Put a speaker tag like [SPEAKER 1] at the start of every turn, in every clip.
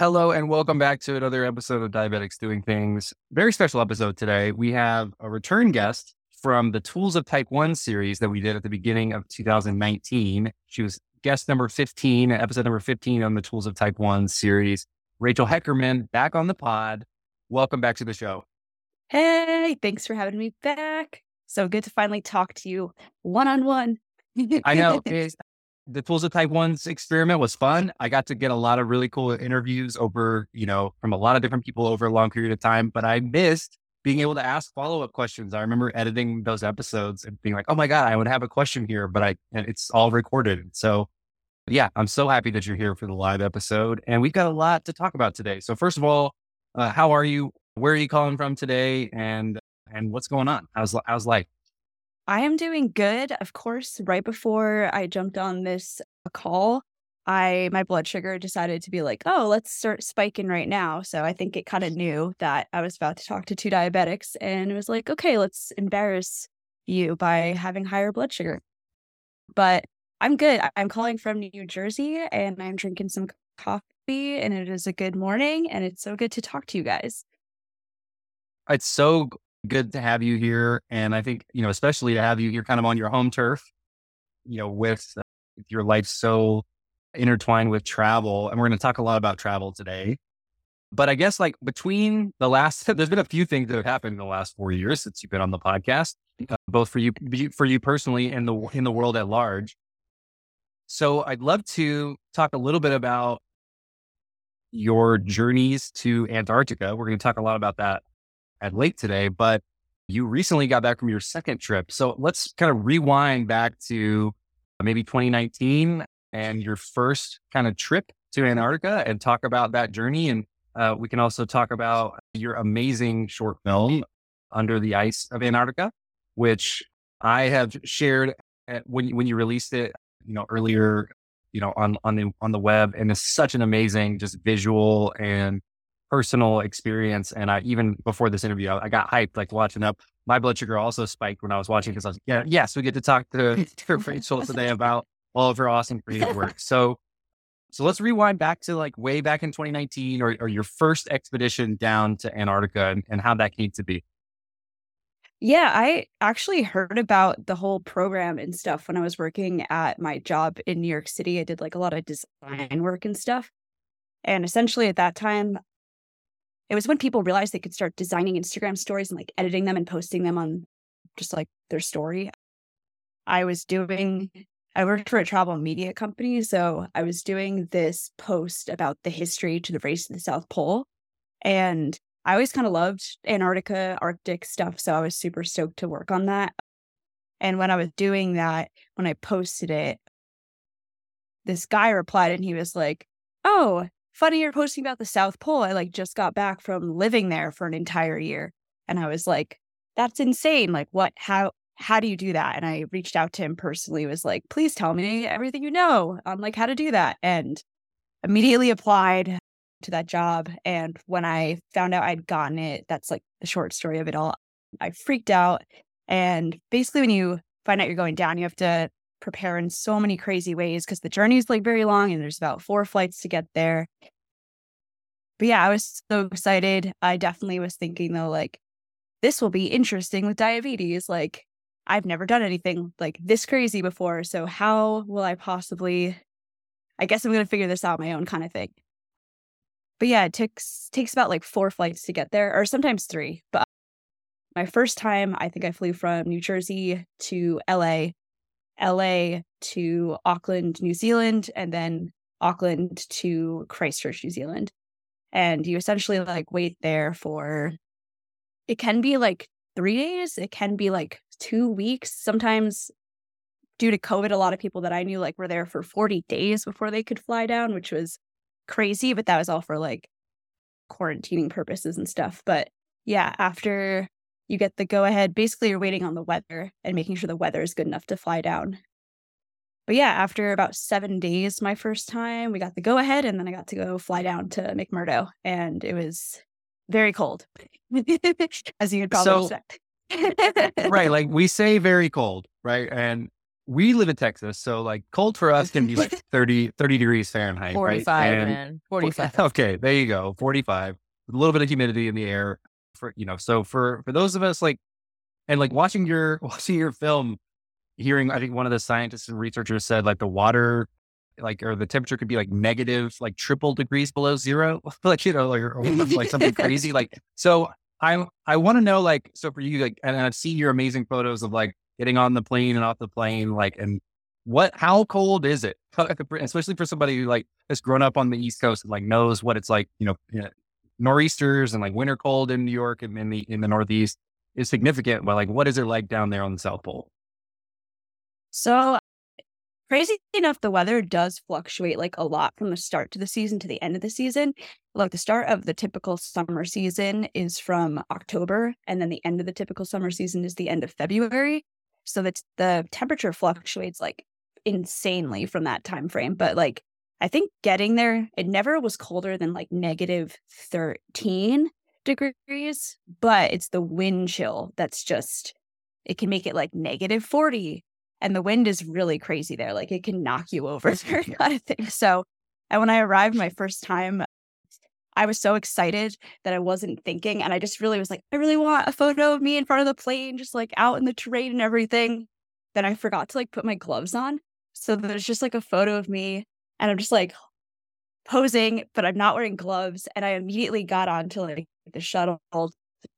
[SPEAKER 1] Hello and welcome back to another episode of Diabetics Doing Things. Very special episode today. We have a return guest from the Tools of Type 1 series that we did at the beginning of 2019. She was guest number 15, episode number 15 on the Tools of Type 1 series. Rachel Heckerman back on the pod. Welcome back to the show.
[SPEAKER 2] Hey, thanks for having me back. So good to finally talk to you one on one.
[SPEAKER 1] I know the Tools of Type 1's experiment was fun. I got to get a lot of really cool interviews over, you know, from a lot of different people over a long period of time, but I missed being able to ask follow up questions. I remember editing those episodes and being like, oh my God, I would have a question here, but I, and it's all recorded. So yeah, I'm so happy that you're here for the live episode and we've got a lot to talk about today. So first of all, uh, how are you? Where are you calling from today? And, and what's going on? How's, how's life?
[SPEAKER 2] I am doing good. Of course, right before I jumped on this uh, call, I my blood sugar decided to be like, "Oh, let's start spiking right now." So I think it kind of knew that I was about to talk to two diabetics and it was like, "Okay, let's embarrass you by having higher blood sugar." But I'm good. I'm calling from New Jersey and I'm drinking some coffee and it is a good morning and it's so good to talk to you guys.
[SPEAKER 1] It's so good to have you here. And I think, you know, especially to have you here kind of on your home turf, you know, with uh, your life so intertwined with travel. And we're going to talk a lot about travel today. But I guess like between the last, there's been a few things that have happened in the last four years since you've been on the podcast, uh, both for you, for you personally and the, in the world at large. So I'd love to talk a little bit about your journeys to Antarctica. We're going to talk a lot about that at late today, but you recently got back from your second trip. So let's kind of rewind back to maybe 2019 and your first kind of trip to Antarctica and talk about that journey. And uh, we can also talk about your amazing short film, Under the Ice of Antarctica, which I have shared when, when you released it, you know, earlier, you know, on, on the, on the web. And it's such an amazing, just visual and personal experience. And I, even before this interview, I, I got hyped, like watching up. My blood sugar also spiked when I was watching because I was, yeah, yes, we get to talk to, to Rachel today about all of her awesome creative work. So, so let's rewind back to like way back in 2019 or, or your first expedition down to Antarctica and, and how that came to be.
[SPEAKER 2] Yeah, I actually heard about the whole program and stuff when I was working at my job in New York City. I did like a lot of design work and stuff. And essentially at that time, it was when people realized they could start designing Instagram stories and like editing them and posting them on just like their story. I was doing, I worked for a travel media company. So I was doing this post about the history to the race to the South Pole. And I always kind of loved Antarctica, Arctic stuff. So I was super stoked to work on that. And when I was doing that, when I posted it, this guy replied and he was like, Oh, funny you're posting about the South Pole. I like just got back from living there for an entire year. And I was like, that's insane. Like, what, how, how do you do that? And I reached out to him personally, was like, please tell me everything you know on like how to do that. And immediately applied to that job. And when I found out I'd gotten it, that's like the short story of it all. I freaked out. And basically, when you find out you're going down, you have to prepare in so many crazy ways because the journey is like very long and there's about four flights to get there. But yeah, I was so excited. I definitely was thinking though, like, this will be interesting with diabetes. Like, I've never done anything like this crazy before. So, how will I possibly? I guess I'm going to figure this out my own kind of thing. But yeah, it takes takes about like four flights to get there, or sometimes three. But my first time, I think I flew from New Jersey to LA LA to Auckland, New Zealand, and then Auckland to Christchurch, New Zealand. And you essentially like wait there for it can be like three days, it can be like two weeks. Sometimes due to COVID, a lot of people that I knew like were there for 40 days before they could fly down, which was crazy, but that was all for like quarantining purposes and stuff. But yeah, after you get the go ahead. Basically, you're waiting on the weather and making sure the weather is good enough to fly down. But yeah, after about seven days, my first time, we got the go ahead, and then I got to go fly down to McMurdo, and it was very cold, as you would probably so, expect.
[SPEAKER 1] right, like we say, very cold, right? And we live in Texas, so like cold for us can be like 30, 30 degrees Fahrenheit.
[SPEAKER 3] 45,
[SPEAKER 1] right?
[SPEAKER 3] man. 45.
[SPEAKER 1] Okay, there you go. 45. A little bit of humidity in the air. For you know, so for for those of us like and like watching your watching your film, hearing I think one of the scientists and researchers said like the water like or the temperature could be like negative like triple degrees below zero like you know like, or, like something crazy like so i i want to know like so for you like and i've seen your amazing photos of like getting on the plane and off the plane like and what how cold is it? Especially for somebody who like has grown up on the east coast and like knows what it's like you know, you know nor'easters and like winter cold in new york and in the in the northeast is significant but like what is it like down there on the south pole
[SPEAKER 2] so crazy enough, the weather does fluctuate like a lot from the start to the season to the end of the season. Like the start of the typical summer season is from October, and then the end of the typical summer season is the end of February. So that the temperature fluctuates like insanely from that time frame. But like I think getting there, it never was colder than like negative 13 degrees, but it's the wind chill that's just it can make it like negative 40 and the wind is really crazy there. Like it can knock you over kind of thing. So, and when I arrived my first time, I was so excited that I wasn't thinking. And I just really was like, I really want a photo of me in front of the plane, just like out in the terrain and everything. Then I forgot to like put my gloves on. So there's just like a photo of me and I'm just like posing, but I'm not wearing gloves. And I immediately got onto like the shuttle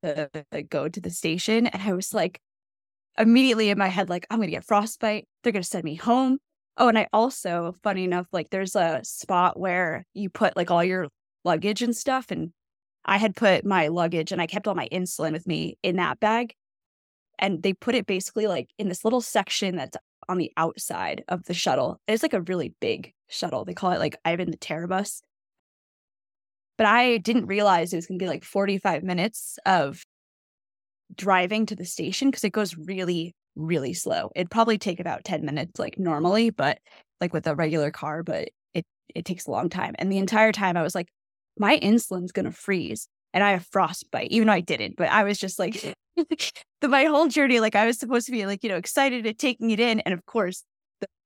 [SPEAKER 2] to go to the station. And I was like, immediately in my head, like, I'm going to get frostbite. They're going to send me home. Oh, and I also, funny enough, like there's a spot where you put like all your luggage and stuff. And I had put my luggage and I kept all my insulin with me in that bag. And they put it basically like in this little section that's on the outside of the shuttle. It's like a really big shuttle. They call it like Ivan the Terra Bus. But I didn't realize it was going to be like 45 minutes of driving to the station because it goes really, really slow. It'd probably take about 10 minutes like normally, but like with a regular car, but it it takes a long time. And the entire time I was like, my insulin's gonna freeze. And I have frostbite, even though I didn't. But I was just like the my whole journey, like I was supposed to be like, you know, excited at taking it in. And of course,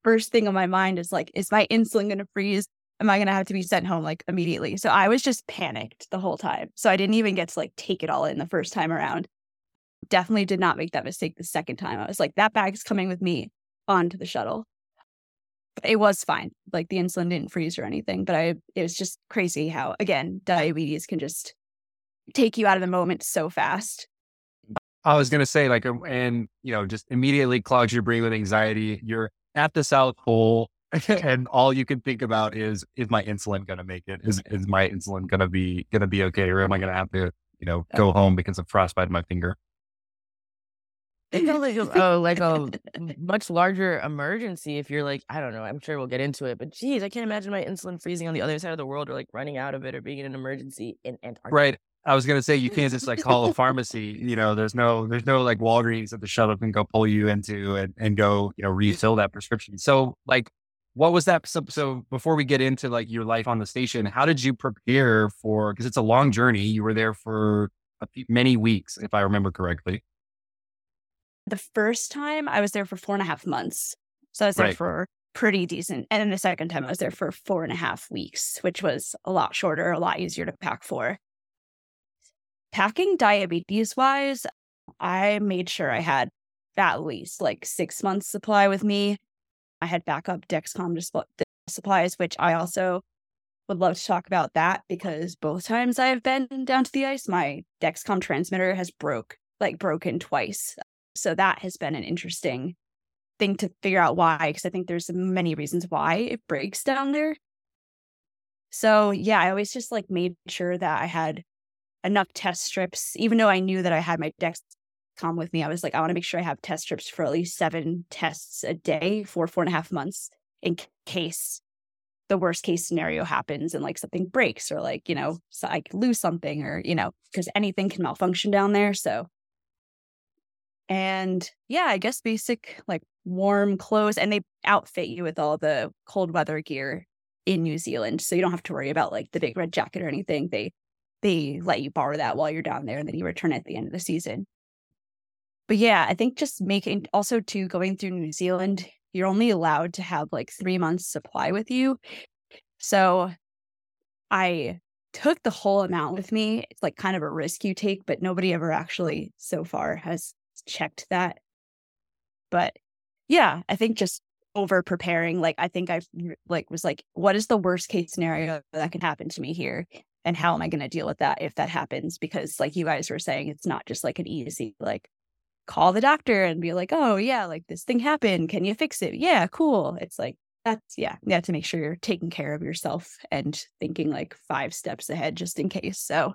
[SPEAKER 2] first thing on my mind is like, is my insulin gonna freeze? Am I gonna have to be sent home like immediately? So I was just panicked the whole time. So I didn't even get to like take it all in the first time around definitely did not make that mistake the second time. I was like, that bag's coming with me onto the shuttle. But it was fine. Like the insulin didn't freeze or anything. But I it was just crazy how again, diabetes can just take you out of the moment so fast.
[SPEAKER 1] I was gonna say, like, and you know, just immediately clogs your brain with anxiety. You're at the South Pole, and all you can think about is, is my insulin gonna make it? Is is my insulin gonna be gonna be okay, or am I gonna have to, you know, go home because of frostbite in my finger?
[SPEAKER 3] It sounds like a, like a much larger emergency if you're like, I don't know, I'm sure we'll get into it, but geez, I can't imagine my insulin freezing on the other side of the world or like running out of it or being in an emergency in Antarctica.
[SPEAKER 1] Right. I was gonna say you can't just like call a pharmacy. You know, there's no there's no like Walgreens that the shuttle can go pull you into and, and go, you know, refill that prescription. So like what was that? So, so before we get into like your life on the station, how did you prepare for because it's a long journey. You were there for few, many weeks, if I remember correctly
[SPEAKER 2] the first time I was there for four and a half months. So I was there right. for pretty decent. And then the second time I was there for four and a half weeks, which was a lot shorter, a lot easier to pack for. Packing diabetes wise, I made sure I had at least like six months supply with me. I had backup Dexcom supplies, which I also would love to talk about that because both times I have been down to the ice, my Dexcom transmitter has broke, like broken twice. So that has been an interesting thing to figure out why, because I think there's many reasons why it breaks down there. So yeah, I always just like made sure that I had enough test strips, even though I knew that I had my Dexcom with me. I was like, I want to make sure I have test strips for at least seven tests a day for four and a half months in case the worst case scenario happens and like something breaks or like, you know, so I lose something or, you know, because anything can malfunction down there. So and yeah, I guess basic like warm clothes and they outfit you with all the cold weather gear in New Zealand. So you don't have to worry about like the big red jacket or anything. They they let you borrow that while you're down there and then you return at the end of the season. But yeah, I think just making also to going through New Zealand, you're only allowed to have like three months supply with you. So I took the whole amount with me. It's like kind of a risk you take, but nobody ever actually so far has checked that. But yeah, I think just over preparing, like I think I like was like, what is the worst case scenario that can happen to me here? And how am I going to deal with that if that happens? Because like you guys were saying, it's not just like an easy like call the doctor and be like, oh yeah, like this thing happened. Can you fix it? Yeah, cool. It's like that's yeah, you have to make sure you're taking care of yourself and thinking like five steps ahead just in case. So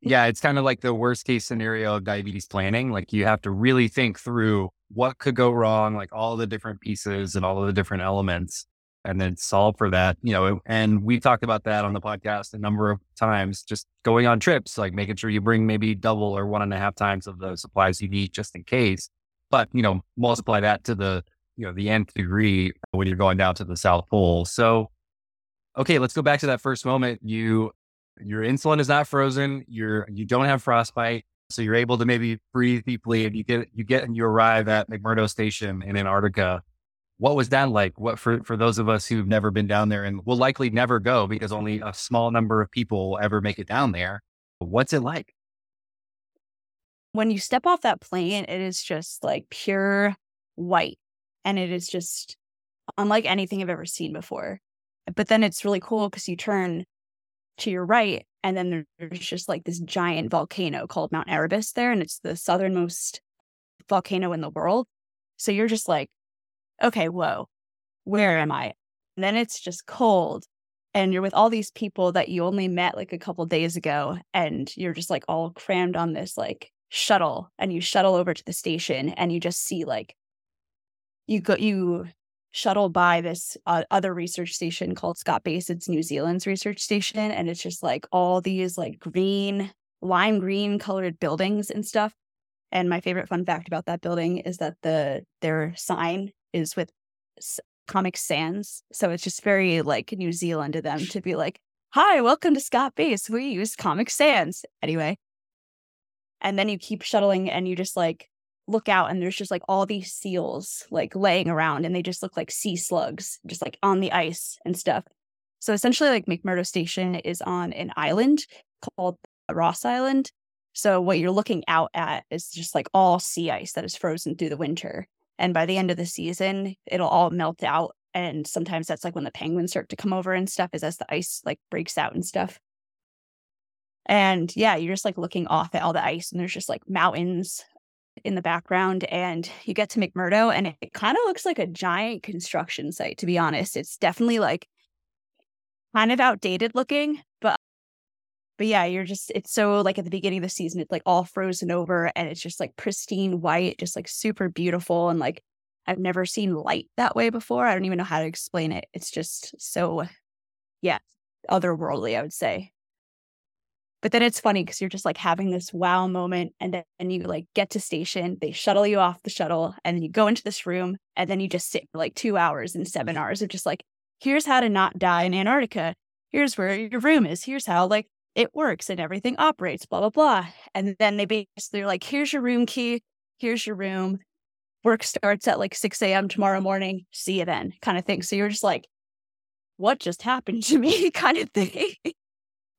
[SPEAKER 1] yeah, it's kind of like the worst case scenario of diabetes planning. Like you have to really think through what could go wrong, like all the different pieces and all of the different elements, and then solve for that. You know, and we've talked about that on the podcast a number of times, just going on trips, like making sure you bring maybe double or one and a half times of the supplies you need just in case. But, you know, multiply that to the you know, the nth degree when you're going down to the South Pole. So, okay, let's go back to that first moment. You, your insulin is not frozen. You're, you don't have frostbite. So you're able to maybe breathe deeply and you get, you get and you arrive at McMurdo Station in Antarctica. What was that like? What for, for those of us who've never been down there and will likely never go because only a small number of people will ever make it down there. What's it like?
[SPEAKER 2] When you step off that plane, it is just like pure white and it is just unlike anything I've ever seen before. But then it's really cool because you turn to your right, and then there's just like this giant volcano called Mount Erebus there, and it's the southernmost volcano in the world. So you're just like, okay, whoa, where am I? And then it's just cold, and you're with all these people that you only met like a couple days ago, and you're just like all crammed on this like shuttle, and you shuttle over to the station, and you just see like you go you shuttle by this uh, other research station called Scott Base. It's New Zealand's research station, and it's just like all these like green, lime green colored buildings and stuff. And my favorite fun fact about that building is that the their sign is with Comic Sans, so it's just very like New Zealand to them to be like, "Hi, welcome to Scott Base. We use Comic Sans." Anyway, and then you keep shuttling, and you just like look out and there's just like all these seals like laying around and they just look like sea slugs just like on the ice and stuff. So essentially like McMurdo Station is on an island called Ross Island. So what you're looking out at is just like all sea ice that is frozen through the winter. And by the end of the season, it'll all melt out. And sometimes that's like when the penguins start to come over and stuff, is as the ice like breaks out and stuff. And yeah, you're just like looking off at all the ice, and there's just like mountains in the background and you get to McMurdo and it, it kind of looks like a giant construction site to be honest. It's definitely like kind of outdated looking, but yeah, you're just it's so like at the beginning of the season it's like all frozen over and it's just like pristine white, just like super beautiful and like I've never seen light that way before. I don't even know how to explain it. It's just so yeah, otherworldly, I would say. But then it's funny because you're just like having this wow moment and then and you like get to station, they shuttle you off the shuttle, and then you go into this room and then you just sit for like two hours and seven hours of just like, here's how to not die in Antarctica. Here's where your room is. Here's how like it works and everything operates, blah, blah, blah. And then they basically are like, here's your room key, here's your room. Work starts at like 6 a.m. tomorrow morning. See you then, kind of thing. So you're just like, what just happened to me, kind of thing.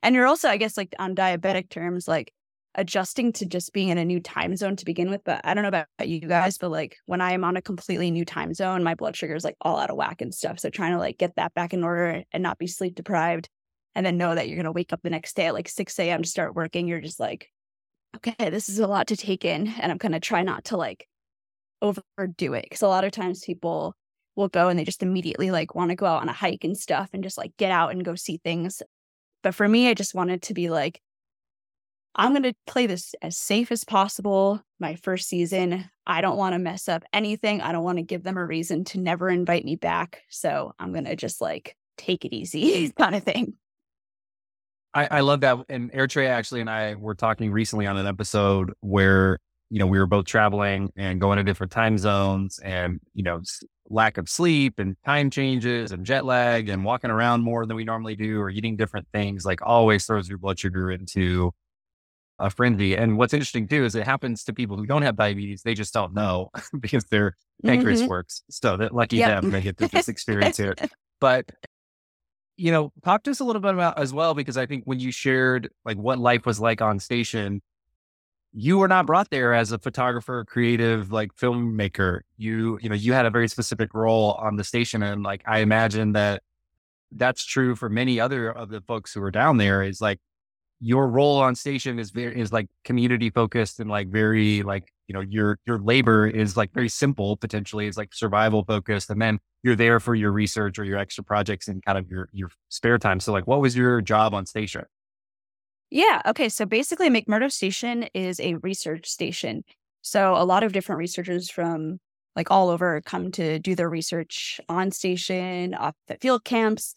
[SPEAKER 2] And you're also, I guess, like on diabetic terms, like adjusting to just being in a new time zone to begin with. But I don't know about you guys, but like when I am on a completely new time zone, my blood sugar is like all out of whack and stuff. So trying to like get that back in order and not be sleep deprived and then know that you're going to wake up the next day at like 6 a.m. to start working, you're just like, okay, this is a lot to take in. And I'm going to try not to like overdo it. Cause a lot of times people will go and they just immediately like want to go out on a hike and stuff and just like get out and go see things. But for me, I just wanted to be like, I'm going to play this as safe as possible my first season. I don't want to mess up anything. I don't want to give them a reason to never invite me back. So I'm going to just like take it easy kind of thing.
[SPEAKER 1] I, I love that. And Airtrey actually and I were talking recently on an episode where, you know, we were both traveling and going to different time zones and, you know, lack of sleep and time changes and jet lag and walking around more than we normally do or eating different things like always throws your blood sugar into a frenzy. And what's interesting too is it happens to people who don't have diabetes. They just don't know because their pancreas
[SPEAKER 2] Mhm.
[SPEAKER 1] works. So that lucky
[SPEAKER 2] Yep.
[SPEAKER 1] them, they get to just experience it. But you know, talk to us a little bit about as well, because I think when you shared like what life was like on station, you were not brought there as a photographer, creative, like filmmaker. You, you know, you had a very specific role on the station. And like, I imagine that that's true for many other of the folks who are down there is like your role on station is very, is like community focused and like very like, you know, your, your labor is like very simple potentially it's like survival focused. And then you're there for your research or your extra projects and kind of your, your spare time. So like, what was your job on station?
[SPEAKER 2] Yeah. Okay. So basically, McMurdo Station is a research station. So a lot of different researchers from like all over come to do their research on station, off at field camps.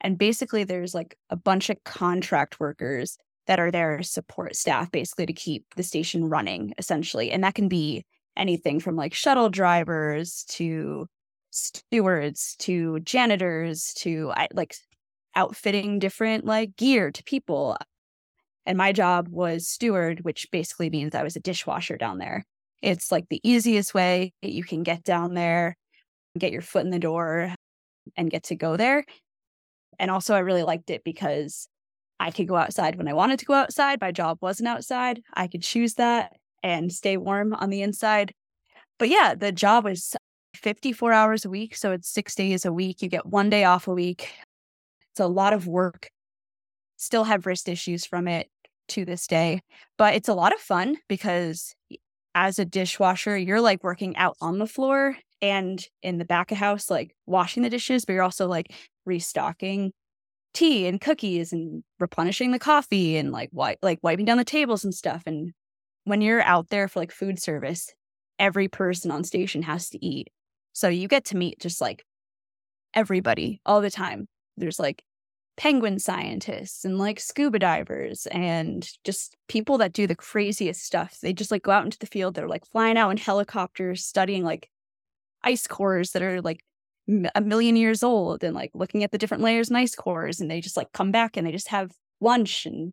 [SPEAKER 2] And basically, there's like a bunch of contract workers that are there support staff, basically to keep the station running, essentially. And that can be anything from like shuttle drivers to stewards to janitors to like outfitting different like gear to people. And my job was steward, which basically means I was a dishwasher down there. It's like the easiest way that you can get down there, get your foot in the door, and get to go there. And also, I really liked it because I could go outside when I wanted to go outside. My job wasn't outside. I could choose that and stay warm on the inside. But yeah, the job was 54 hours a week. So it's six days a week. You get one day off a week. It's a lot of work. Still have wrist issues from it to this day, but it's a lot of fun because as a dishwasher, you're like working out on the floor and in the back of house, like washing the dishes, but you're also like restocking tea and cookies and replenishing the coffee and like wi- like wiping down the tables and stuff. And when you're out there for like food service, every person on station has to eat. So you get to meet just like everybody all the time. There's like penguin scientists and like scuba divers and just people that do the craziest stuff. They just like go out into the field. They're like flying out in helicopters, studying like ice cores that are like a million years old and like looking at the different layers in ice cores. And they just like come back and they just have lunch and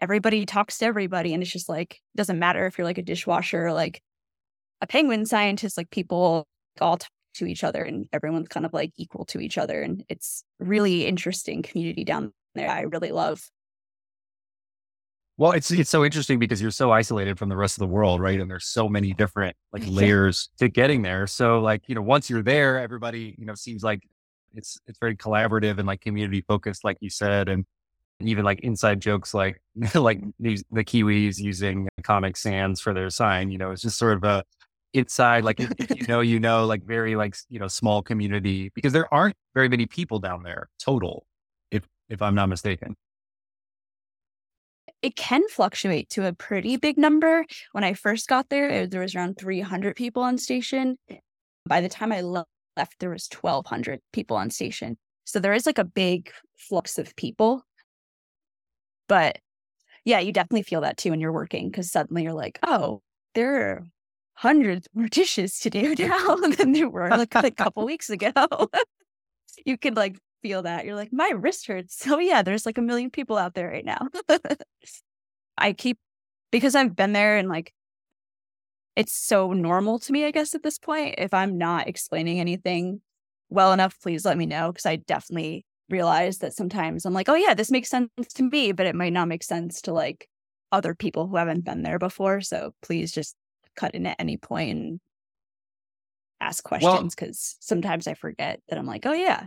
[SPEAKER 2] everybody talks to everybody. And it's just like, doesn't matter if you're like a dishwasher or like a penguin scientist, like people all talk to each other and everyone's kind of like equal to each other. And it's really interesting community down there. I really love.
[SPEAKER 1] Well, it's it's so interesting because you're so isolated from the rest of the world, right? And there's so many different like layers to getting there. So like, you know, once you're there, everybody, you know, seems like it's it's very collaborative and like community focused, like you said, and even like inside jokes like like these the Kiwis using Comic Sans for their sign, you know, it's just sort of a inside, like if, if you know, you know, like very like you know, small community because there aren't very many people down there total, if if I'm not mistaken.
[SPEAKER 2] It can fluctuate to a pretty big number. When I first got there, it- there was around 300 people on station. By the time I le- left, there was 1,200 people on station. So there is like a big flux of people. But yeah, you definitely feel that too when you're working because suddenly you're like, oh, there are hundreds more dishes to do now than there were like a couple weeks ago. you could like feel that. You're like, my wrist hurts. So oh, yeah, there's like a million people out there right now. I keep because I've been there and like it's so normal to me, I guess, at this point. If I'm not explaining anything well enough, please let me know. Cause I definitely realize that sometimes I'm like, oh yeah, this makes sense to me, but it might not make sense to like other people who haven't been there before. So please just cut in at any point and ask questions because sometimes I forget that I'm like, oh yeah.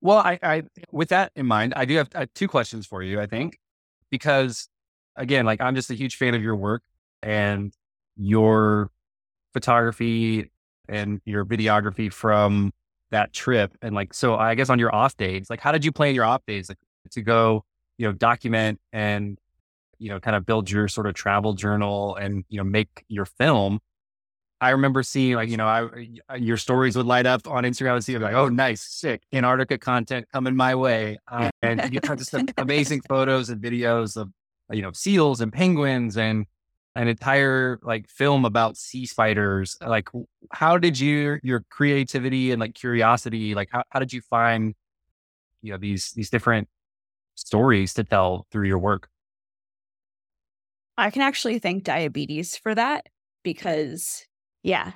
[SPEAKER 1] Well, I, I, with that in mind, I do have uh, two questions for you. I think because again, like I'm just a huge fan of your work and your photography and your videography from that trip. And like, so I guess on your off days, like, how did you plan your off days like, to go, you know, document and you know, kind of build your sort of travel journal and you know, make your film? I remember seeing like, you know, I, your stories would light up on Instagram and see like, oh, nice, sick, Antarctica content coming my way. Uh, and you have just amazing photos and videos of, you know, seals and penguins and an entire like film about sea spiders. Like, how did you, your creativity and like curiosity, like how, how did you find, you know, these, these different stories to tell through your work?
[SPEAKER 2] I can actually thank diabetes for that because, yeah,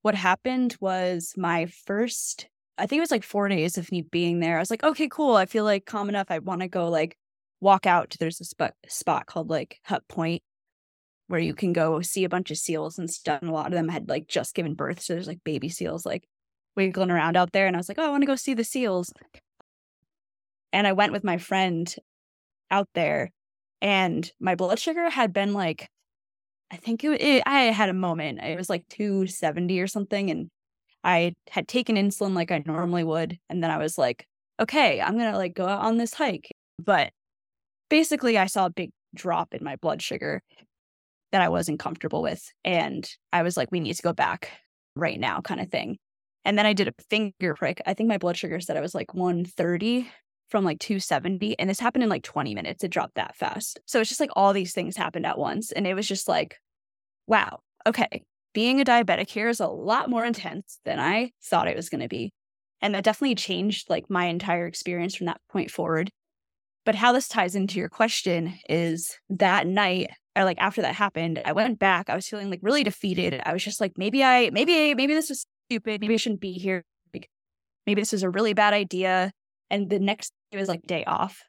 [SPEAKER 2] what happened was my first, I think it was like four days of me being there. I was like, okay, cool. I feel like calm enough. I want to go like walk out. There's a spot, spot called like Hut Point where you can go see a bunch of seals and stuff. And a lot of them had like just given birth. So there's like baby seals like wiggling around out there. And I was like, oh, I want to go see the seals. And I went with my friend out there and my blood sugar had been like I think it, it, I had a moment. It was like 270 or something and I had taken insulin like I normally would and then I was like, okay, I'm going to like go out on this hike. But basically I saw a big drop in my blood sugar that I wasn't comfortable with and I was like we need to go back right now kind of thing. And then I did a finger prick. I think my blood sugar said I was like 130 from like 270 and this happened in like 20 minutes it dropped that fast so it's just like all these things happened at once and it was just like wow okay being a diabetic here is a lot more intense than i thought it was going to be and that definitely changed like my entire experience from that point forward but how this ties into your question is that night or like after that happened i went back i was feeling like really defeated i was just like maybe i maybe maybe this was stupid maybe i shouldn't be here maybe this was a really bad idea and the next day was like day off.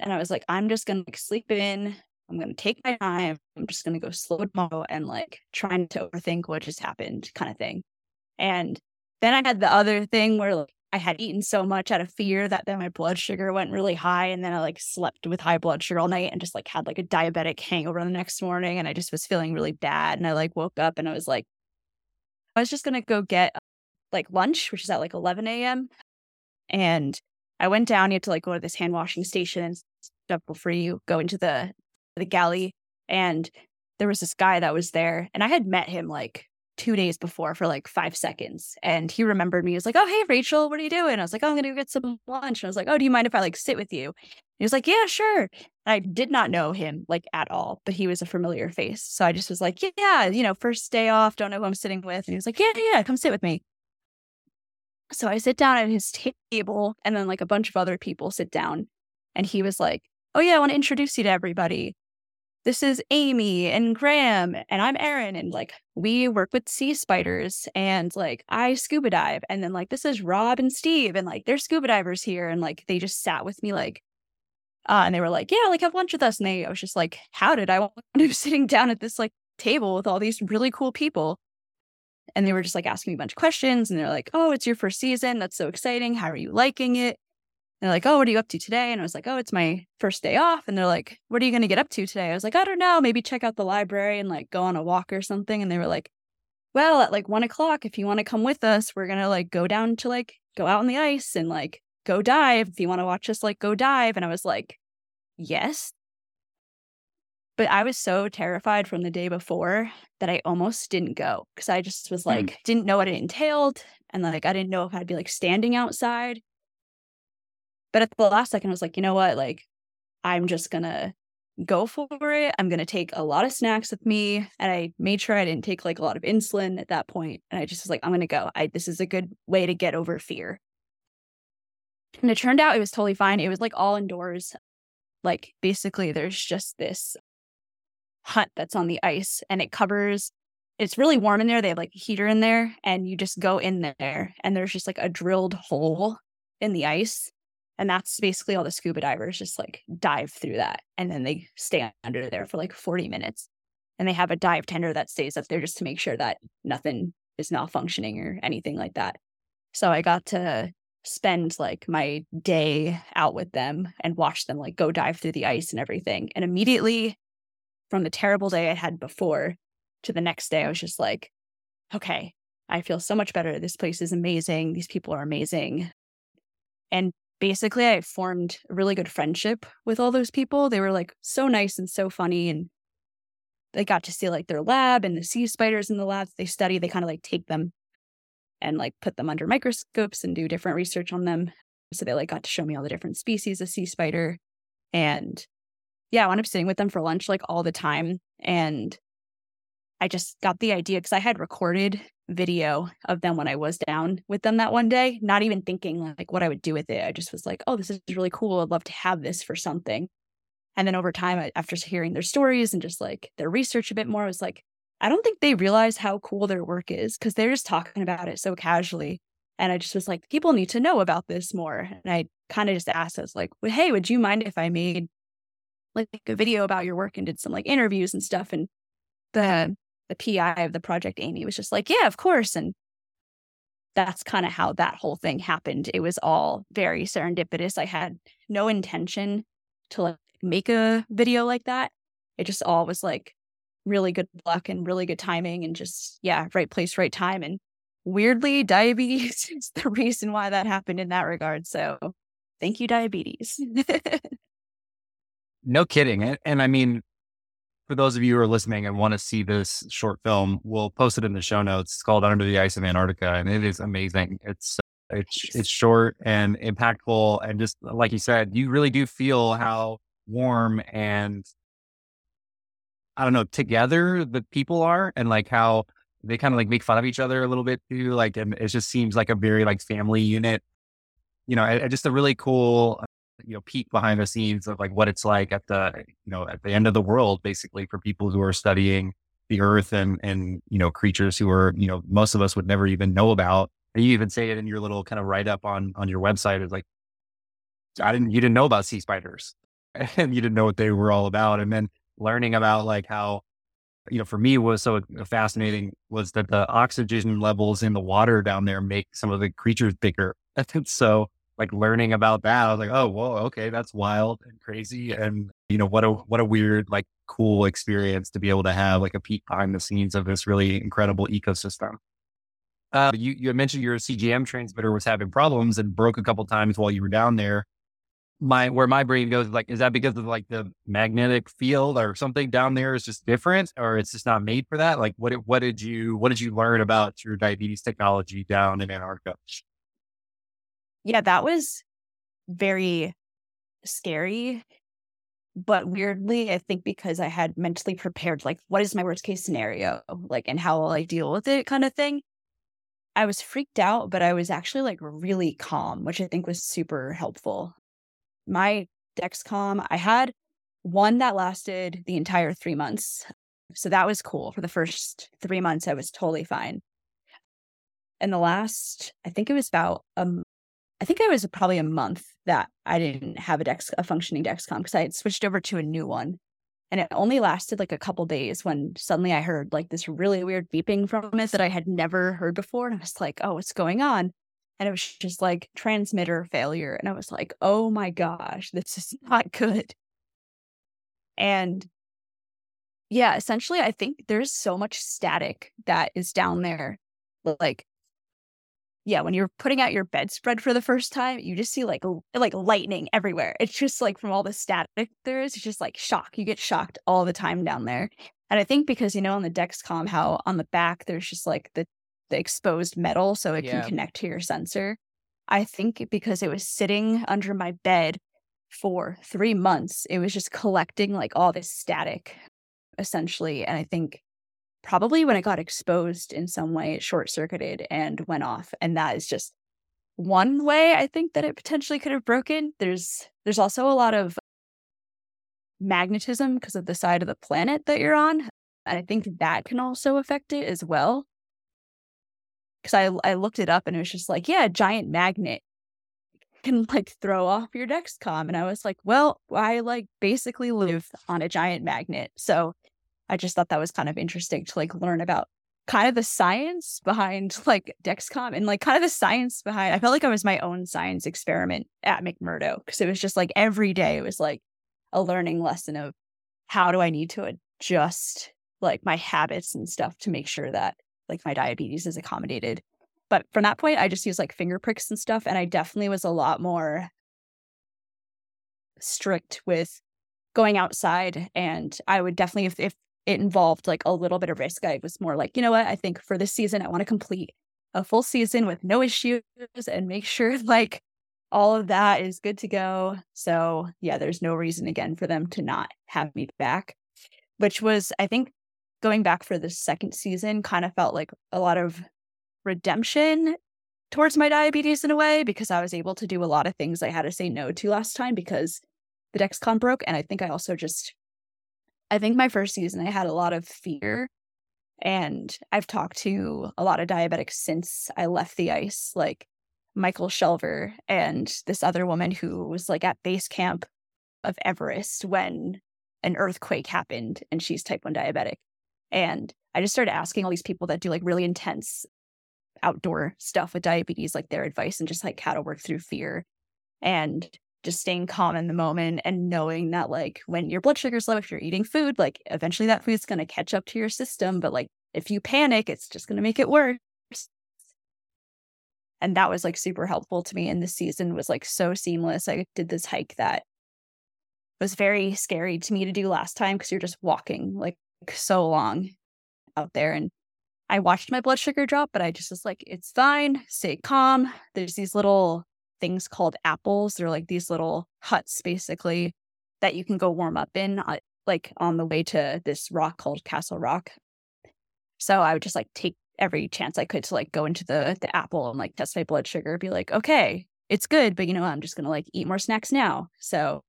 [SPEAKER 2] And I was like, I'm just gonna like sleep in. I'm gonna take my time. I'm just gonna go slow tomorrow and like trying to overthink what just happened, kind of thing. And then I had the other thing where like I had eaten so much out of fear that then my blood sugar went really high. And then I like slept with high blood sugar all night and just like had like a diabetic hangover the next morning. And I just was feeling really bad. And I like woke up and I was like, I was just gonna go get like lunch, which is at like 11 a.m. And I went down, you had to like go to this hand washing station and stuff before you go into the the galley. And there was this guy that was there, and I had met him like two days before for like five seconds. And he remembered me. He was like, Oh, hey, Rachel, what are you doing? I was like, oh, I'm going to go get some lunch. And I was like, Oh, do you mind if I like sit with you? he was like, Yeah, sure. And I did not know him like at all, but he was a familiar face. So I just was like, Yeah, you know, first day off, don't know who I'm sitting with. And he was like, Yeah, yeah, come sit with me. So I sit down at his table, and then like a bunch of other people sit down. And he was like, Oh, yeah, I want to introduce you to everybody. This is Amy and Graham, and I'm Erin. And like, we work with sea spiders, and like, I scuba dive. And then like, this is Rob and Steve, and like, they're scuba divers here. And like, they just sat with me, like, uh, and they were like, Yeah, like, have lunch with us. And they, I was just like, How did I want to be sitting down at this like table with all these really cool people? And they were just like asking me a bunch of questions. And they're like, Oh, it's your first season. That's so exciting. How are you liking it? And they're like, Oh, what are you up to today? And I was like, Oh, it's my first day off. And they're like, What are you going to get up to today? I was like, I don't know. Maybe check out the library and like go on a walk or something. And they were like, Well, at like one o'clock, if you want to come with us, we're going to like go down to like go out on the ice and like go dive. If you want to watch us like go dive. And I was like, Yes. But I was so terrified from the day before that I almost didn't go because I just was hmm. like, mm. didn't know what it entailed. And like, I didn't know if I'd be like standing outside. But at the last second, I was like, you know what? Like, I'm just going to go for it. I'm going to take a lot of snacks with me. And I made sure I didn't take like a lot of insulin at that point. And I just was like, I'm going to go. I, this is a good way to get over fear. And it turned out it was totally fine. It was like all indoors. Like basically, there's just this hut that's on the ice and it covers it's really warm in there. They have like a heater in there and you just go in there and there's just like a drilled hole in the ice. And that's basically all the scuba divers just like dive through that. And then they stay under there for like 40 minutes. And they have a dive tender that stays up there just to make sure that nothing is malfunctioning or anything like that. So I got to spend like my day out with them and watch them like go dive through the ice and everything. And immediately from the terrible day I had before to the next day, I was just like, okay, I feel so much better. This place is amazing. These people are amazing. And basically, I formed a really good friendship with all those people. They were like so nice and so funny. And they got to see like their lab and the sea spiders in the labs they study. They kind of like take them and like put them under microscopes and do different research on them. So they like got to show me all the different species of sea spider. And yeah, I wound up sitting with them for lunch like all the time. And I just got the idea because I had recorded video of them when I was down with them that one day, not even thinking like what I would do with it. I just was like, oh, this is really cool. I'd love to have this for something. And then over time, after hearing their stories and just like their research a bit more, I was like, I don't think they realize how cool their work is because they're just talking about it so casually. And I just was like, people need to know about this more. And I kind of just asked us like, hey, would you mind if I made like a video about your work and did some like interviews and stuff? And the the PI of the project, Amy, was just like, yeah, of course. And that's kind of how that whole thing happened. It was all very serendipitous. I had no intention to like make a video like that. It just all was like really good luck and really good timing and just yeah, right place, right time. And weirdly, diabetes is the reason why that happened in that regard. So thank you, diabetes.
[SPEAKER 1] no kidding. And, and I mean, for those of you who are listening and want to see this short film, we'll post it in the show notes. It's called Under the Ice of Antarctica, and it is amazing. It's it's it's short and impactful, and just like you said, you really do feel how warm and I don't know together the people are, and like how they kind of like make fun of each other a little bit too. Like, and it just seems like a very like family unit. You know, just a really cool you know peek behind the scenes of like what it's like at the you know at the end of the world basically for people who are studying the earth and and you know creatures who are you know most of us would never even know about. And you even say it in your little kind of write up on on your website is like i didn't you didn't know about sea spiders. And you didn't know what they were all about. And then learning about like how you know for me was so fascinating was that the oxygen levels in the water down there make some of the creatures bigger. And so like learning about that, I was like, oh, whoa, okay, that's wild and crazy. And, you know, what a, what a weird, like cool experience to be able to have like a peek behind the scenes of this really incredible ecosystem. Uh, you, you mentioned your CGM transmitter was having problems and broke a couple times while you were down there. My, where my brain goes, like, is that because of like the magnetic field or something down there is just different or it's just not made for that? Like, what, what did you, what did you learn about your diabetes technology down in Antarctica?
[SPEAKER 2] Yeah, that was very scary. But weirdly, I think because I had mentally prepared, like, what is my worst case scenario? Like, and how will I deal with it kind of thing. I was freaked out, but I was actually like really calm, which I think was super helpful. My Dexcom, I had one that lasted the entire three months. So that was cool. For the first three months, I was totally fine. And the last, I think it was about a I think it was probably a month that I didn't have a Dex, a functioning Dexcom because I had switched over to a new one. And it only lasted like a couple days when suddenly I heard like this really weird beeping from it that I had never heard before. And I was like, oh, what's going on? And it was just like transmitter failure. And I was like, oh my gosh, this is not good. And yeah, essentially, I think there's so much static that is down there. Like yeah, when you're putting out your bedspread for the first time, you just see like like lightning everywhere. It's just like from all the static there is, it's just like shock. You get shocked all the time down there. And I think because you know on the Dexcom how on the back there's just like the the exposed metal so it yeah. can connect to your sensor. I think because it was sitting under my bed for 3 months, it was just collecting like all this static essentially and I think probably when it got exposed in some way, it short circuited and went off. And that is just one way I think that it potentially could have broken. There's there's also a lot of magnetism because of the side of the planet that you're on. And I think that can also affect it as well. Cause I I looked it up and it was just like, yeah, a giant magnet can like throw off your Dexcom. And I was like, well, I like basically live on a giant magnet. So I just thought that was kind of interesting to like learn about kind of the science behind like Dexcom and like kind of the science behind I felt like I was my own science experiment at McMurdo because it was just like every day it was like a learning lesson of how do I need to adjust like my habits and stuff to make sure that like my diabetes is accommodated. But from that point I just used like finger pricks and stuff and I definitely was a lot more strict with going outside and I would definitely if, if it involved like a little bit of risk. I was more like, you know what? I think for this season, I want to complete a full season with no issues and make sure like all of that is good to go. So, yeah, there's no reason again for them to not have me back, which was, I think, going back for the second season kind of felt like a lot of redemption towards my diabetes in a way because I was able to do a lot of things I had to say no to last time because the Dexcom broke. And I think I also just, I think my first season, I had a lot of fear. And I've talked to a lot of diabetics since I left the ice, like Michael Shelver and this other woman who was like at base camp of Everest when an earthquake happened and she's type 1 diabetic. And I just started asking all these people that do like really intense outdoor stuff with diabetes, like their advice and just like how to work through fear and just staying calm in the moment and knowing that like when your blood sugar's low, if you're eating food, like eventually that food's going to catch up to your system. But like if you panic, it's just going to make it worse. And that was like super helpful to me. And the season was like so seamless. I did this hike that was very scary to me to do last time because you're just walking like so long out there. And I watched my blood sugar drop, but I just was like, it's fine, stay calm. There's these little things called apples. They're like these little huts basically that you can go warm up in, uh, like on the way to this rock called Castle Rock. So I would just like take every chance I could to like go into the the apple and like test my blood sugar, be like, okay, it's good, but you know, I'm just gonna like eat more snacks now. So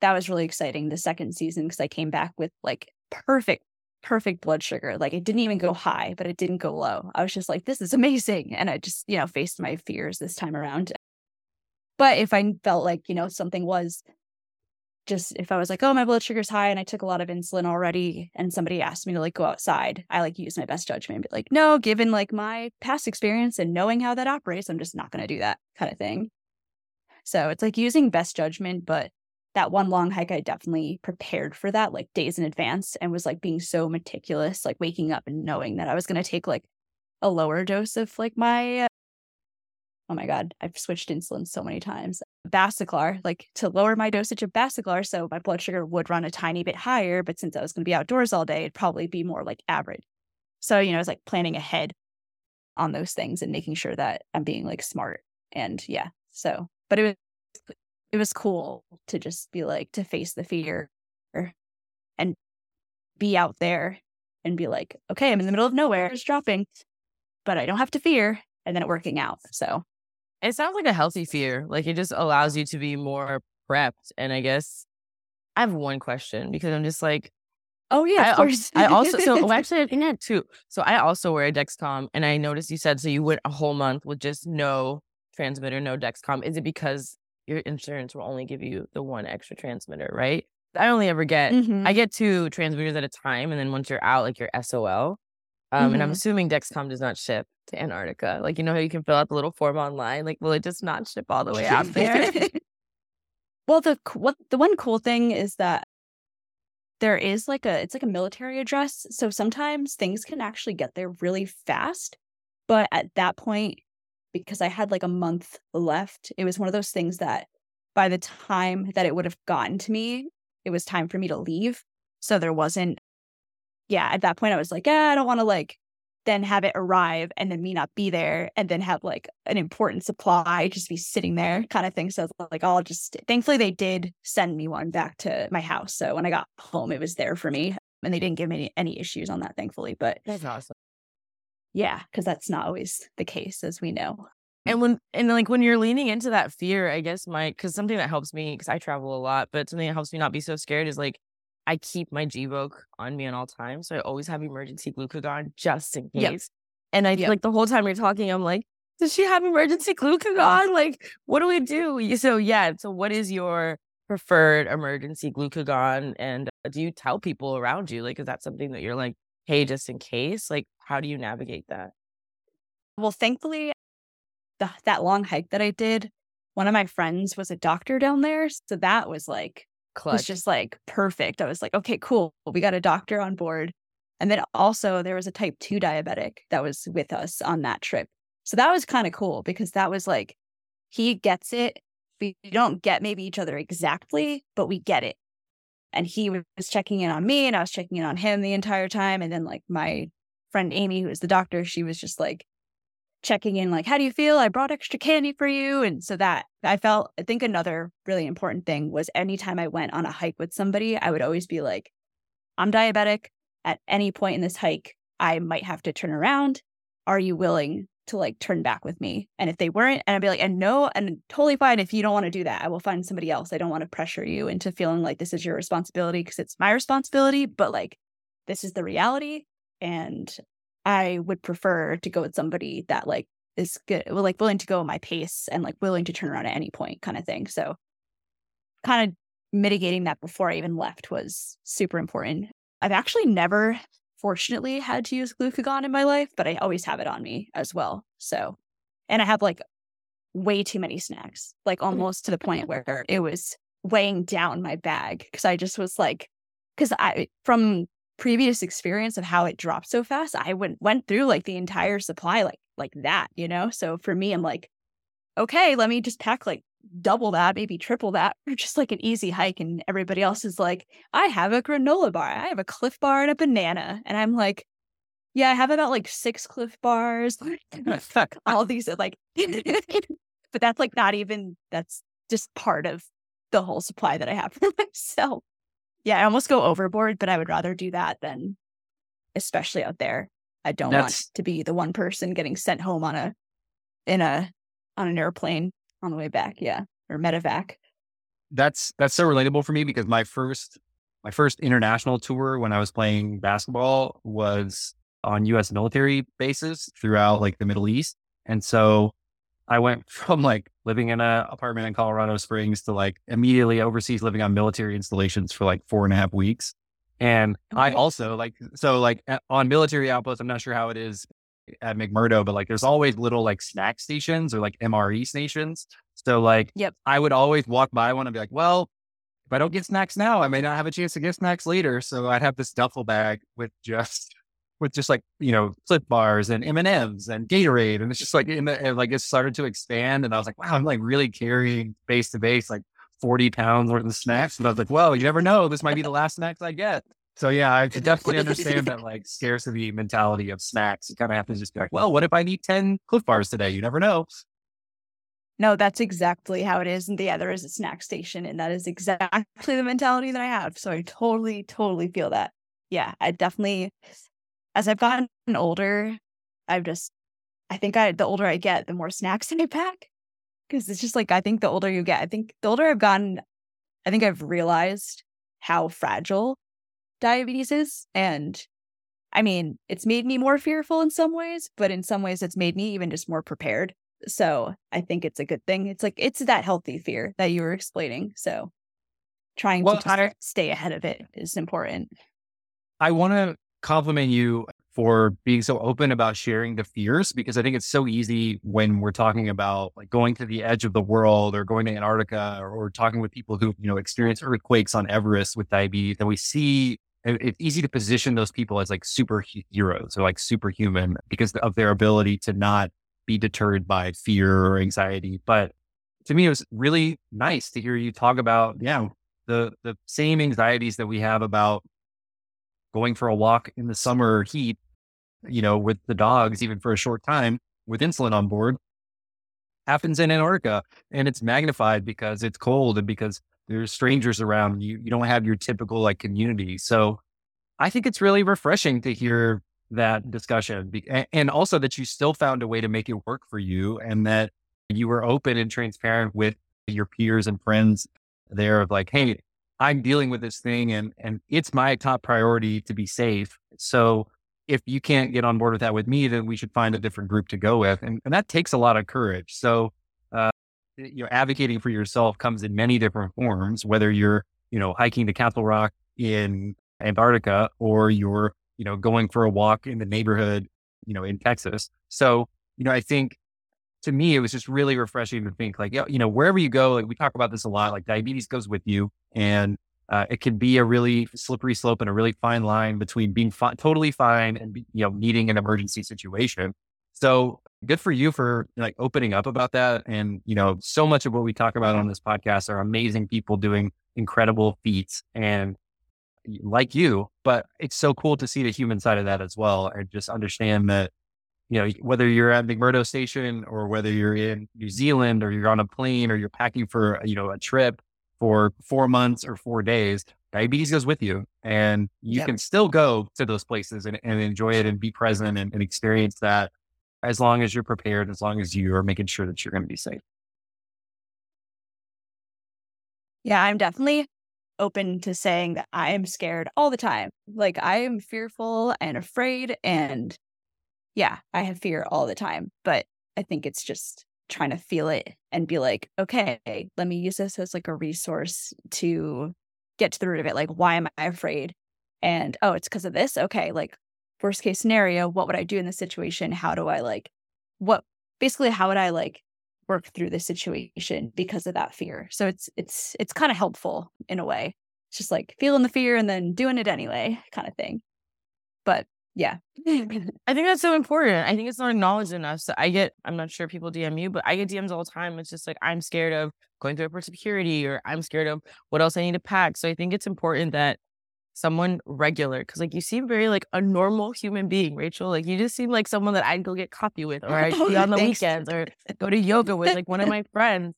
[SPEAKER 2] that was really exciting the second season because I came back with like perfect, perfect blood sugar. Like it didn't even go high, but it didn't go low. I was just like, this is amazing. And I just, you know, faced my fears this time around. But if I felt like, you know, something was just if I was like, oh, my blood sugar's high and I took a lot of insulin already, and somebody asked me to like go outside, I like use my best judgment and be like, no, given like my past experience and knowing how that operates, I'm just not going to do that kind of thing. So it's like using best judgment, but that one long hike, I definitely prepared for that like days in advance and was like being so meticulous, like waking up and knowing that I was going to take like a lower dose of like my oh my God, I've switched insulin so many times. Basaglar, like to lower my dosage of Basaglar. So my blood sugar would run a tiny bit higher. But since I was going to be outdoors all day, it'd probably be more like average. So, you know, I was like planning ahead on those things and making sure that I'm being like smart. And yeah, so, but it was, it was cool to just be like, to face the fear and be out there and be like, okay, I'm in the middle of nowhere, it's dropping, but I don't have to fear. And then it working out. So
[SPEAKER 3] it sounds like a healthy fear. Like it just allows you to be more prepped. And I guess I have one question because I'm just like,
[SPEAKER 2] oh yeah,
[SPEAKER 3] I,
[SPEAKER 2] of course.
[SPEAKER 3] I also so oh, actually I think I had two. So I also wear a Dexcom, and I noticed you said so you went a whole month with just no transmitter, no Dexcom. Is it because your insurance will only give you the one extra transmitter, right? I only ever get mm-hmm. I get two transmitters at a time, and then once you're out, like your SOL. Um, mm-hmm. And I'm mm-hmm. assuming Dexcom does not ship to Antarctica. Like, you know how you can fill out the little form online? Like, will it just not ship all the way out there?
[SPEAKER 2] well, the what the one cool thing is that there is like a it's like a military address. So sometimes things can actually get there really fast. But at that point, because I had like a month left, it was one of those things that by the time that it would have gotten to me, it was time for me to leave. So there wasn't yeah, at that point I was like, yeah, I don't want to like then have it arrive and then me not be there and then have like an important supply just be sitting there kind of thing. So like I'll just thankfully they did send me one back to my house. So when I got home, it was there for me and they didn't give me any, any issues on that, thankfully. But
[SPEAKER 3] that's awesome.
[SPEAKER 2] Yeah, because that's not always the case, as we know.
[SPEAKER 3] And when and like when you're leaning into that fear, I guess my because something that helps me because I travel a lot, but something that helps me not be so scared is like I keep my Gvoke on me at all times. So I always have emergency glucagon just in case. Yep. And I yep. like the whole time you're talking, I'm like, does she have emergency glucagon? Like, what do we do? So yeah. So what is your preferred emergency glucagon? And uh, do you tell people around you? Like, is that something that you're like, hey, just in case? Like, how do you navigate that?
[SPEAKER 2] Well, thankfully, the, that long hike that I did, one of my friends was a doctor down there. So that was like Clutch. was just like perfect. I was like, okay, cool. We got a doctor on board. And then also there was a type 2 diabetic that was with us on that trip. So that was kind of cool because that was like, he gets it. We don't get maybe each other exactly, but we get it. And he was checking in on me and I was checking in on him the entire time. And then like my friend Amy, who was the doctor, she was just like, checking in like how do you feel i brought extra candy for you and so that i felt i think another really important thing was anytime i went on a hike with somebody i would always be like i'm diabetic at any point in this hike i might have to turn around are you willing to like turn back with me. And if they weren't, and I'd be like, and no, and totally fine if you don't want to do that. I will find somebody else. I don't want to pressure you into feeling like this is your responsibility because it's my responsibility, but like this is the reality. And I would prefer to go with somebody that like is good, like willing to go at my pace and like willing to turn around at any point kind of thing. So kind of mitigating that before I even left was super important. I've actually never fortunately had to use glucagon in my life, but I always have it on me as well. So, and I have like way too many snacks, like mm. almost to the point where it was weighing down my bag because I just was like, because I, from previous experience of how it dropped so fast, I went went through like the entire supply like like that, you know. So for me, I'm like, okay, let me just pack like double that, maybe triple that, or just like an easy hike. And everybody else is like, I have a granola bar, I have a Clif bar and a banana. And I'm like, yeah, I have about like six Clif bars, oh, Fuck all these uh, like, but that's like not even, that's just part of the whole supply that I have for myself. Yeah, I almost go overboard, but I would rather do that than, especially out there. I don't that's... want to be the one person getting sent home on a, in a, on an airplane on the way back. Yeah. Or medevac.
[SPEAKER 1] That's that's so relatable for me because my first my first international tour when I was playing basketball was on US military bases throughout like the Middle East. And so I went from like living in an apartment in Colorado Springs to like immediately overseas living on military installations for like four and a half weeks. And okay. I also like, so like on military outposts, I'm not sure how it is at McMurdo, but like there's always little like snack stations or like MRE stations. So like,
[SPEAKER 2] yep.
[SPEAKER 1] I would always walk by one and be like, well, if I don't get snacks now, I may not have a chance to get snacks later. So I'd have this duffel bag with just with just like you know Clif bars and M and M's and Gatorade, and it's just like in the, like it started to expand, and I was like, wow, I'm like really carrying base to base like 40 pounds worth of snacks, and I was like, well, you never know, this might be the last snacks I get. So yeah, I definitely understand that like scarcity mentality of snacks. You kind of have to just be like, well, what if I need 10 Clif bars today? You never know.
[SPEAKER 2] No, that's exactly how it is. And yeah, there is a snack station, and that is exactly the mentality that I have. So I totally, totally feel that. Yeah, I definitely, as I've gotten older, I've just, I think I, the older I get, the more snacks I pack. Cause it's just like, I think the older you get, I think the older I've gotten, I think I've realized how fragile diabetes is. And I mean, it's made me more fearful in some ways, but in some ways, it's made me even just more prepared. So I think it's a good thing. It's like, it's that healthy fear that you were explaining. So trying well, to I, stay ahead of it is important.
[SPEAKER 1] I want to compliment you for being so open about sharing the fears because I think it's so easy when we're talking about like going to the edge of the world or going to Antarctica or, or talking with people who, you know, experience earthquakes on Everest with diabetes that we see it's easy to position those people as like superheroes or like superhuman because of their ability to not be deterred by fear or anxiety. But to me, it was really nice to hear you talk about, yeah, the the same anxieties that we have about going for a walk in the summer heat, you know, with the dogs, even for a short time with insulin on board, happens in Antarctica. And it's magnified because it's cold and because there's strangers around you. You don't have your typical like community. So I think it's really refreshing to hear that discussion and also that you still found a way to make it work for you and that you were open and transparent with your peers and friends there of like, Hey, I'm dealing with this thing and, and it's my top priority to be safe. So if you can't get on board with that with me, then we should find a different group to go with. And, and that takes a lot of courage. So uh, you know, advocating for yourself comes in many different forms, whether you're, you know, hiking to Castle Rock in Antarctica or you're, you know, going for a walk in the neighborhood, you know, in Texas. So, you know, I think to me, it was just really refreshing to think like, you know, wherever you go, like we talk about this a lot, like diabetes goes with you and uh, it can be a really slippery slope and a really fine line between being fi- totally fine and, you know, needing an emergency situation. So good for you for like opening up about that. And, you know, so much of what we talk about on this podcast are amazing people doing incredible feats and like you, but it's so cool to see the human side of that as well. And just understand that, you know, whether you're at McMurdo Station or whether you're in New Zealand or you're on a plane or you're packing for, you know, a trip for four months or four days, diabetes goes with you and you yep. can still go to those places and, and enjoy it and be present and, and experience that as long as you're prepared, as long as you are making sure that you're going to be safe.
[SPEAKER 2] Yeah, I'm definitely open to saying that I am scared all the time. Like I am fearful and afraid and yeah, I have fear all the time, but I think it's just trying to feel it and be like, okay, let me use this as like a resource to get to the root of it. Like, why am I afraid? And oh, it's because of this. Okay, like worst case scenario, what would I do in this situation? How do I like what basically how would I like work through the situation because of that fear? So it's it's it's kind of helpful in a way. It's just like feeling the fear and then doing it anyway, kind of thing. But yeah.
[SPEAKER 3] I think that's so important. I think it's not acknowledged enough. So I get, I'm not sure people DM you, but I get DMs all the time. It's just like, I'm scared of going through airport security or I'm scared of what else I need to pack. So I think it's important that someone regular, because like you seem very like a normal human being, Rachel. Like you just seem like someone that I'd go get coffee with or I'd oh, on the thanks. weekends or go to yoga with like one of my friends.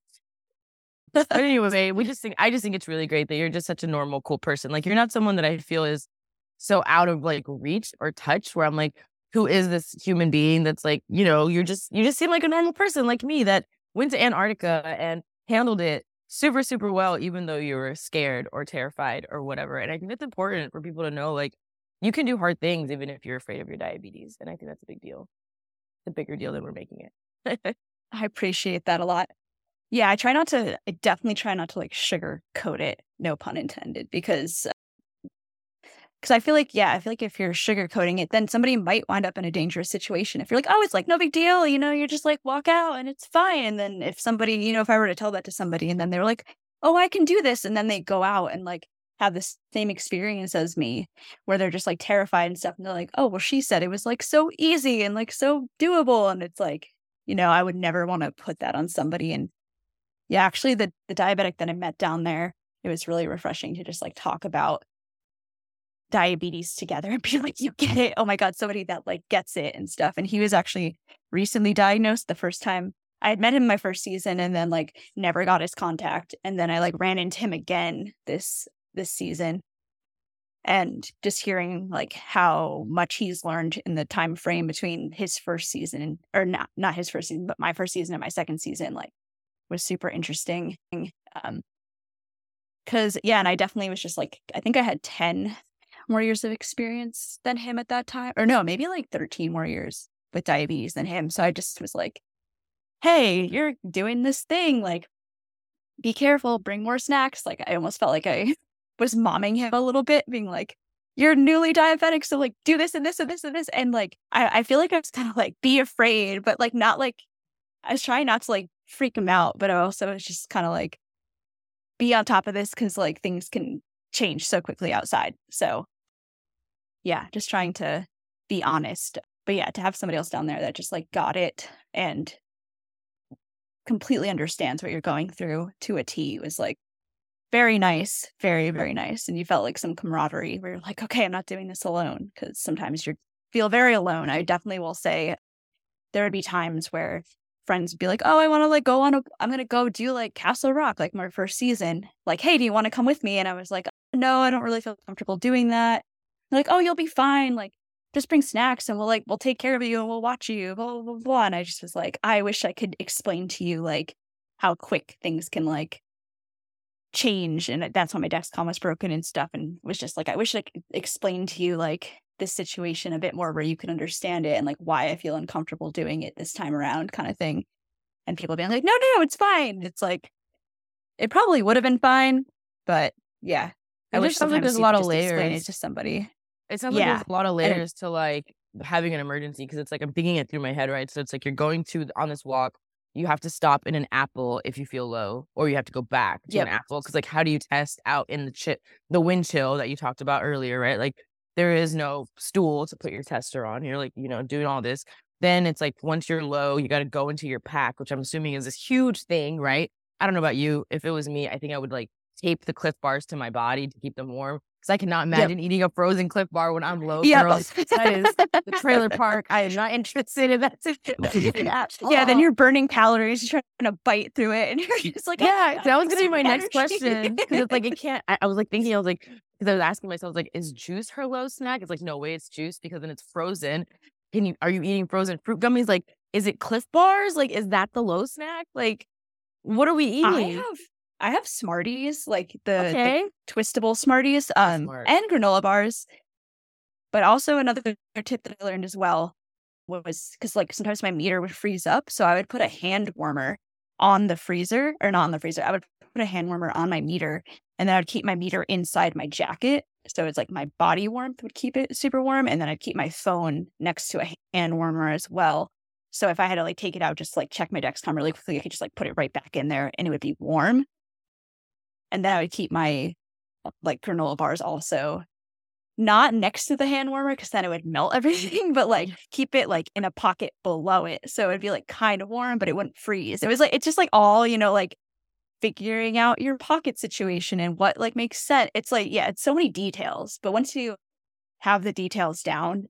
[SPEAKER 3] But anyway, we just think I just think it's really great that you're just such a normal, cool person. Like you're not someone that I feel is so out of like reach or touch where I'm like, who is this human being that's like, you know, you're just, you just seem like a normal person like me that went to Antarctica and handled it super, super well, even though you were scared or terrified or whatever. And I think it's important for people to know like, you can do hard things even if you're afraid of your diabetes. And I think that's a big deal. It's a bigger deal than we're making
[SPEAKER 2] it. I appreciate that a lot. Yeah, I try not to, I definitely try not to like sugarcoat it, no pun intended, because because I feel like, yeah, I feel like if you're sugarcoating it, then somebody might wind up in a dangerous situation. If you're like, oh, it's like no big deal, you know, you're just like walk out and it's fine. And then if somebody, you know, if I were to tell that to somebody and then they're like, oh, I can do this. And then they go out and like have the same experience as me where they're just like terrified and stuff. And they're like, oh, well, she said it was like so easy and like so doable. And it's like, you know, I would never want to put that on somebody. And yeah, actually, the, the diabetic that I met down there, it was really refreshing to just like talk about diabetes together and be like, you get it. Oh my God, somebody that like gets it and stuff. And he was actually recently diagnosed the first time I had met him my first season and then like never got his contact. And then I like ran into him again this this season. And just hearing like how much he's learned in the time frame between his first season or not not his first season, but my first season and my second season, like was super interesting. Um because yeah, and I definitely was just like I think I had 10 more years of experience than him at that time. Or no, maybe like 13 more years with diabetes than him. So I just was like, hey, you're doing this thing. Like, be careful, bring more snacks. Like, I almost felt like I was momming him a little bit, being like, you're newly diabetic. So, like, do this and this and this and this. And like, I, I feel like I was kind of like, be afraid, but like, not like, I was trying not to like freak him out, but I also was just kind of like, be on top of this because like things can change so quickly outside. So yeah, just trying to be honest. But yeah, to have somebody else down there that just like got it and completely understands what you're going through to a T was like very nice, very, very nice. And you felt like some camaraderie where you're like, okay, I'm not doing this alone. Cause sometimes you feel very alone. I definitely will say there would be times where friends would be like, oh, I want to like go on, a, I'm going to go do like Castle Rock, like my first season. Like, hey, do you want to come with me? And I was like, no, I don't really feel comfortable doing that. They're like, oh, you'll be fine. Like, just bring snacks and we'll like, we'll take care of you and we'll watch you, blah, blah, blah, blah. And I just was like, I wish I could explain to you like how quick things can like change. And that's why my Dexcom was broken and stuff. And was just like, I wish I could explain to you like this situation a bit more where you can understand it and like why I feel uncomfortable doing it this time around kind of thing. And people being like, no, no, it's fine. It's like, it probably would have been fine, but yeah,
[SPEAKER 3] I wish sometimes there's a lot of layers.
[SPEAKER 2] To somebody.
[SPEAKER 3] It sounds yeah. like there's a lot of layers to like having an emergency because it's like I'm thinking it through my head, right? So it's like you're going to on this walk, you have to stop in an apple if you feel low, or you have to go back to yep. an apple because like how do you test out in the chip the wind chill that you talked about earlier, right? Like there is no stool to put your tester on. You're like you know doing all this. Then it's like once you're low, you got to go into your pack, which I'm assuming is this huge thing, right? I don't know about you. If it was me, I think I would like tape the Clif bars to my body to keep them warm because I cannot imagine yep. eating a frozen Clif bar when I'm low. Yeah, that is the trailer park. I am not interested in that
[SPEAKER 2] situation. yeah, then you're burning calories, you're trying to bite through it, and you're just like,
[SPEAKER 3] yeah. That was gonna be my energy. next question because it's like it can't. I, I was like thinking, I was like, because I was asking myself, like, is juice her low snack? It's like, no way, it's juice because then it's frozen. Can you are you eating frozen fruit gummies? Like is it Clif Bars? Like, is that the low snack? Like, what are we eating?
[SPEAKER 2] I have I have Smarties, like the, the twistable Smarties, um,
[SPEAKER 3] Smart.
[SPEAKER 2] and granola bars. But also another tip that I learned as well was because like sometimes my meter would freeze up, so I would put a hand warmer on the freezer or not on the freezer. I would put a hand warmer on my meter, and then I'd keep my meter inside my jacket. So it's like my body warmth would keep it super warm, and then I'd keep my phone next to a hand warmer as well. So if I had to like take it out, just like check my Dexcom really quickly, I could just like put it right back in there, and it would be warm. And then I would keep my like granola bars also not next to the hand warmer because then it would melt everything, but like keep it like in a pocket below it. So it'd be like kind of warm, but it wouldn't freeze. It was like, it's just like all, you know, like figuring out your pocket situation and what like makes sense. It's like, yeah, it's so many details. But once you have the details down,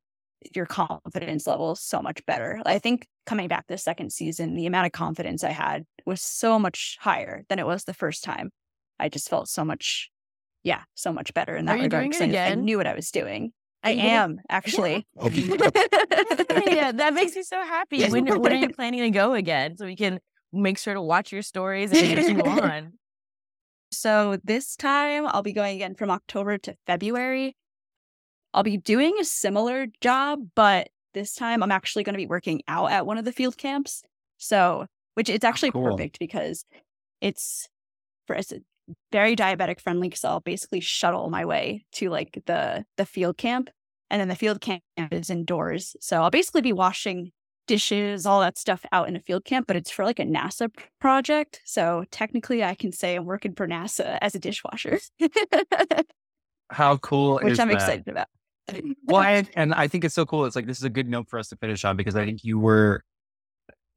[SPEAKER 2] your confidence level is so much better. I think coming back the second season, the amount of confidence I had was so much higher than it was the first time. I just felt so much yeah, so much better in that regard.
[SPEAKER 3] doing
[SPEAKER 2] I, I knew what I was doing. I am actually.
[SPEAKER 3] Oh, yeah, that makes me so happy. When, when are you planning to go again? So we can make sure to watch your stories and get you on.
[SPEAKER 2] So this time I'll be going again from October to February. I'll be doing a similar job, but this time I'm actually going to be working out at one of the field camps. So, which it's oh, actually
[SPEAKER 1] cool.
[SPEAKER 2] perfect because it's for it's very diabetic friendly because I'll basically shuttle my way to like the the field camp, and then the field camp is indoors. So I'll basically be washing dishes, all that stuff out in a field camp, but it's for like a NASA project. So technically, I can say I'm working for NASA as a dishwasher,
[SPEAKER 1] How cool
[SPEAKER 2] which I'm
[SPEAKER 1] that?
[SPEAKER 2] excited about.
[SPEAKER 1] Well, and, and I think it's so cool. It's like this is a good note for us to finish on because I think you were,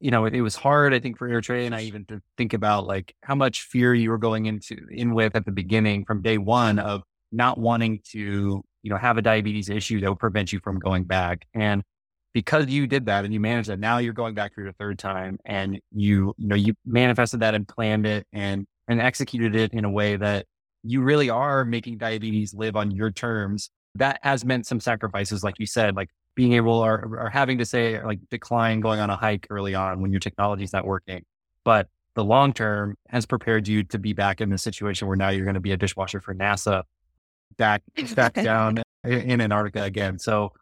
[SPEAKER 1] you know, it, it was hard. I think for Airtray, and I even to think about like how much fear you were going into in with at the beginning from day one of not wanting to, you know, have a diabetes issue that would prevent you from going back. And because you did that and you managed that, now you're going back for your third time, and you, you know, you manifested that and planned it and and executed it in a way that you really are making diabetes live on your terms that has meant some sacrifices, like you said, like being able or, or having to say like decline going on a hike early on when your technology's not working. But the long term has prepared you to be back in the situation where now you're going to be a dishwasher for NASA back back down in Antarctica again. So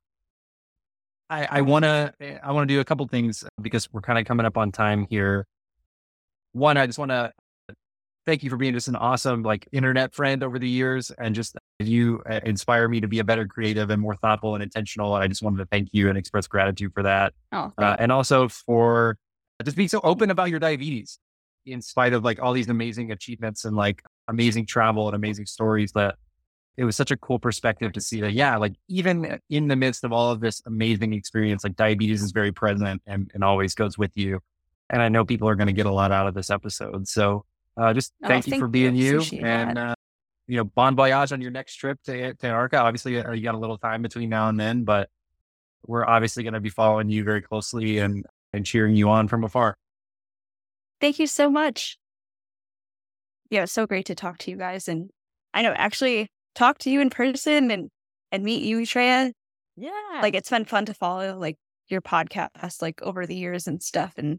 [SPEAKER 1] I, I want to eh, I want to do a couple things because we're kind of coming up on time here. One, I just want to thank you for being just an awesome like internet friend over the years and just you uh, inspire me to be a better creative and more thoughtful and intentional. And I just wanted to thank you and express gratitude for that.
[SPEAKER 2] Oh,
[SPEAKER 1] Uh, and also for just being so open about your diabetes in spite of like all these amazing achievements and like amazing travel and amazing stories that it was such a cool perspective to see that, yeah, like even in the midst of all of this amazing experience, like diabetes is very present and, and always goes with you. And I know people are going to get a lot out of this episode. So uh, just
[SPEAKER 2] Oh,
[SPEAKER 1] thank you for being you.
[SPEAKER 2] Appreciate
[SPEAKER 1] And, uh, you know, bon voyage on your next trip to, to Antarctica. Obviously, uh, you got a little time between now and then, but we're obviously going to be following you very closely and, and cheering you on from afar.
[SPEAKER 2] Thank you so much. Yeah, it's so great to talk to you guys. And I know actually talk to you in person and and meet you, Shreya.
[SPEAKER 3] Yeah.
[SPEAKER 2] Like it's been fun to follow like your podcast like over the years and stuff. And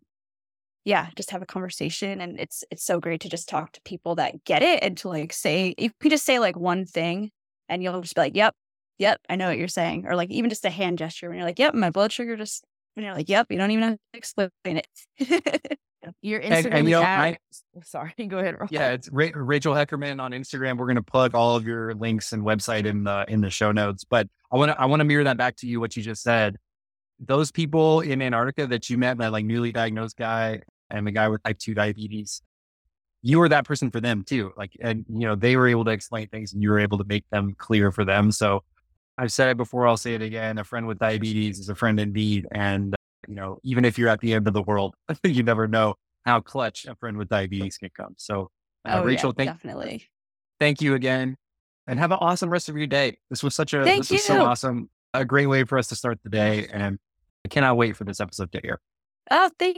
[SPEAKER 2] yeah, just have a conversation. And it's it's so great to just talk to people that get it and to like say you can just say like one thing and you'll just be like, Yep, yep, I know what you're saying. Or like even just a hand gesture when you're like, Yep, my blood sugar just and you're like, Yep, you don't even have to explain it.
[SPEAKER 3] your
[SPEAKER 1] And,
[SPEAKER 3] Instagram
[SPEAKER 1] and you know, I,
[SPEAKER 3] Sorry, go ahead. Rob.
[SPEAKER 1] yeah, it's Ra- Rachel Heckerman on Instagram. We're going to plug all of your links and website in the in the show notes. But I want to I want to mirror that back to you what you just said. Those people in Antarctica that you met, that like newly diagnosed guy and the guy with type two diabetes, you were that person for them too. Like, and you know, they were able to explain things, and you were able to make them clear for them. So I've said it before. I'll say it again. A friend with diabetes is a friend indeed. And you know, even if you're at the end of the world, you never know how clutch a friend with diabetes can come. So, uh,
[SPEAKER 2] oh,
[SPEAKER 1] Rachel,
[SPEAKER 2] yeah,
[SPEAKER 1] thank
[SPEAKER 2] definitely.
[SPEAKER 1] thank you again and have an awesome rest of your day. This was such a,
[SPEAKER 2] Thank
[SPEAKER 1] this was so awesome. A great way for us to start the day. And I cannot wait for this episode to air.
[SPEAKER 2] Oh, thank